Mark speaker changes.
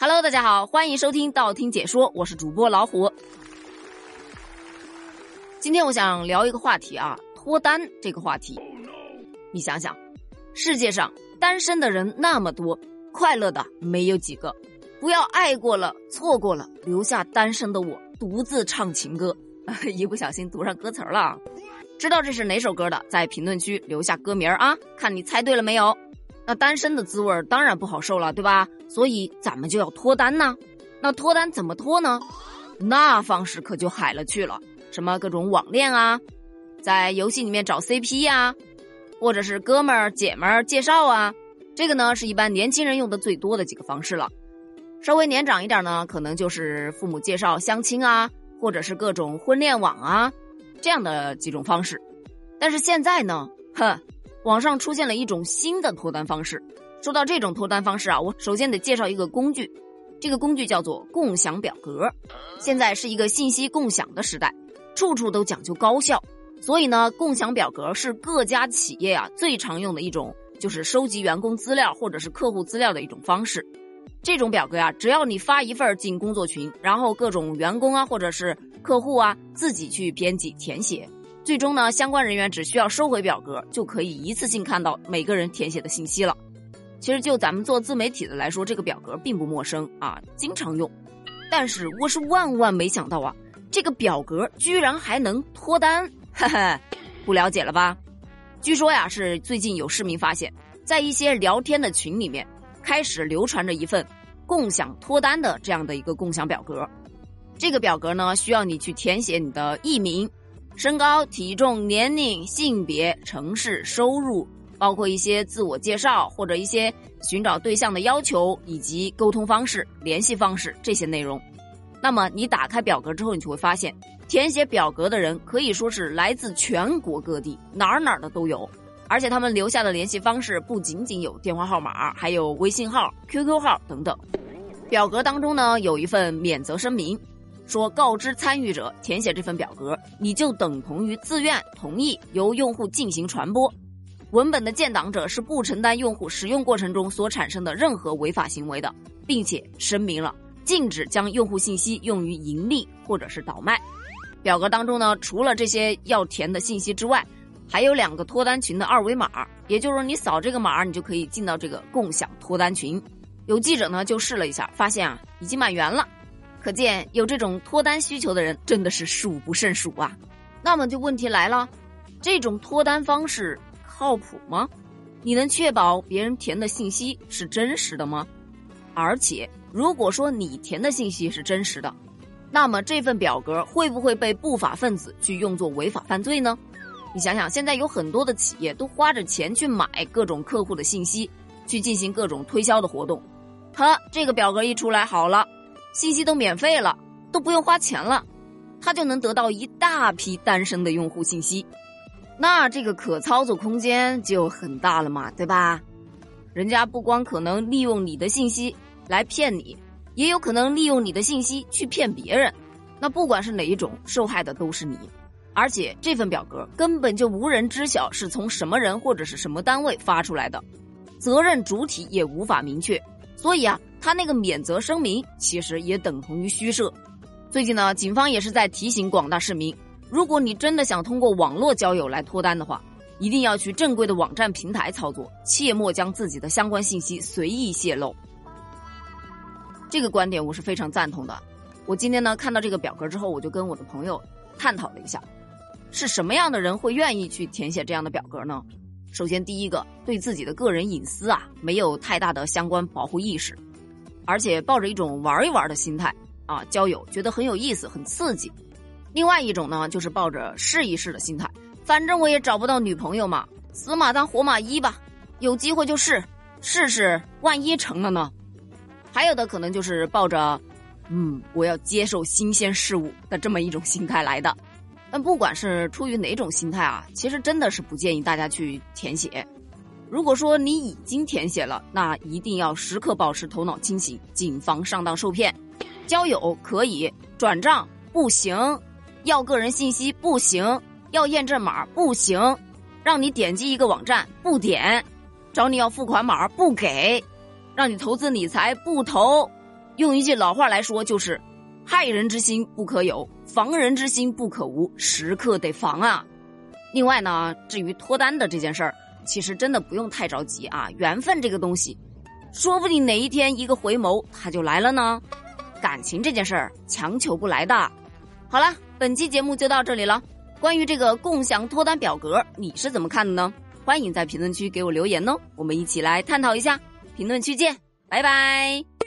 Speaker 1: Hello，大家好，欢迎收听道听解说，我是主播老虎。今天我想聊一个话题啊，脱单这个话题。你想想，世界上单身的人那么多，快乐的没有几个。不要爱过了，错过了，留下单身的我独自唱情歌。一不小心读上歌词了，知道这是哪首歌的，在评论区留下歌名啊，看你猜对了没有。那单身的滋味当然不好受了，对吧？所以咱们就要脱单呢。那脱单怎么脱呢？那方式可就海了去了，什么各种网恋啊，在游戏里面找 CP 呀，或者是哥们儿姐们儿介绍啊，这个呢是一般年轻人用的最多的几个方式了。稍微年长一点呢，可能就是父母介绍相亲啊，或者是各种婚恋网啊，这样的几种方式。但是现在呢，哼。网上出现了一种新的脱单方式。说到这种脱单方式啊，我首先得介绍一个工具，这个工具叫做共享表格。现在是一个信息共享的时代，处处都讲究高效，所以呢，共享表格是各家企业啊最常用的一种，就是收集员工资料或者是客户资料的一种方式。这种表格呀，只要你发一份进工作群，然后各种员工啊或者是客户啊自己去编辑填写。最终呢，相关人员只需要收回表格，就可以一次性看到每个人填写的信息了。其实就咱们做自媒体的来说，这个表格并不陌生啊，经常用。但是我是万万没想到啊，这个表格居然还能脱单，哈哈，不了解了吧？据说呀，是最近有市民发现，在一些聊天的群里面，开始流传着一份共享脱单的这样的一个共享表格。这个表格呢，需要你去填写你的艺名。身高、体重、年龄、性别、城市、收入，包括一些自我介绍或者一些寻找对象的要求，以及沟通方式、联系方式这些内容。那么你打开表格之后，你就会发现，填写表格的人可以说是来自全国各地，哪儿哪儿的都有。而且他们留下的联系方式不仅仅有电话号码，还有微信号、QQ 号等等。表格当中呢，有一份免责声明。说告知参与者填写这份表格，你就等同于自愿同意由用户进行传播。文本的建档者是不承担用户使用过程中所产生的任何违法行为的，并且声明了禁止将用户信息用于盈利或者是倒卖。表格当中呢，除了这些要填的信息之外，还有两个脱单群的二维码，也就是说你扫这个码，你就可以进到这个共享脱单群。有记者呢就试了一下，发现啊已经满员了。可见有这种脱单需求的人真的是数不胜数啊。那么就问题来了，这种脱单方式靠谱吗？你能确保别人填的信息是真实的吗？而且如果说你填的信息是真实的，那么这份表格会不会被不法分子去用作违法犯罪呢？你想想，现在有很多的企业都花着钱去买各种客户的信息，去进行各种推销的活动。好，这个表格一出来，好了。信息都免费了，都不用花钱了，他就能得到一大批单身的用户信息，那这个可操作空间就很大了嘛，对吧？人家不光可能利用你的信息来骗你，也有可能利用你的信息去骗别人。那不管是哪一种，受害的都是你。而且这份表格根本就无人知晓是从什么人或者是什么单位发出来的，责任主体也无法明确。所以啊。他那个免责声明其实也等同于虚设。最近呢，警方也是在提醒广大市民，如果你真的想通过网络交友来脱单的话，一定要去正规的网站平台操作，切莫将自己的相关信息随意泄露。这个观点我是非常赞同的。我今天呢看到这个表格之后，我就跟我的朋友探讨了一下，是什么样的人会愿意去填写这样的表格呢？首先，第一个对自己的个人隐私啊没有太大的相关保护意识。而且抱着一种玩一玩的心态啊，交友觉得很有意思、很刺激。另外一种呢，就是抱着试一试的心态，反正我也找不到女朋友嘛，死马当活马医吧，有机会就试试试，万一成了呢？还有的可能就是抱着，嗯，我要接受新鲜事物的这么一种心态来的。但不管是出于哪种心态啊，其实真的是不建议大家去填写。如果说你已经填写了，那一定要时刻保持头脑清醒，谨防上当受骗。交友可以转账不行，要个人信息不行，要验证码不行，让你点击一个网站不点，找你要付款码不给，让你投资理财不投，用一句老话来说，就是“害人之心不可有，防人之心不可无”，时刻得防啊。另外呢，至于脱单的这件事儿，其实真的不用太着急啊。缘分这个东西，说不定哪一天一个回眸，他就来了呢。感情这件事儿，强求不来的。好了，本期节目就到这里了。关于这个共享脱单表格，你是怎么看的呢？欢迎在评论区给我留言哦，我们一起来探讨一下。评论区见，拜拜。